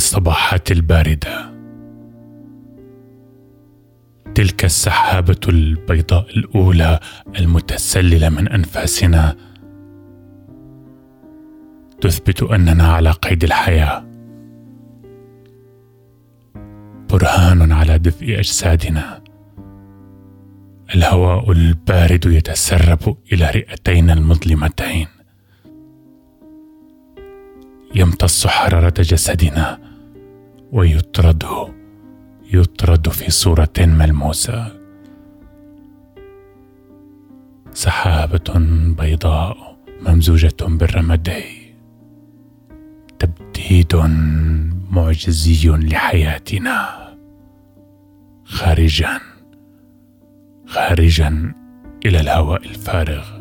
الصباحات الباردة. تلك السحابة البيضاء الأولى المتسللة من أنفاسنا. تثبت أننا على قيد الحياة. برهان على دفء أجسادنا. الهواء البارد يتسرب إلى رئتينا المظلمتين. يمتص حرارة جسدنا. ويطرد يطرد في صورة ملموسة. سحابة بيضاء ممزوجة بالرمادي تبديد معجزي لحياتنا. خارجا خارجا إلى الهواء الفارغ.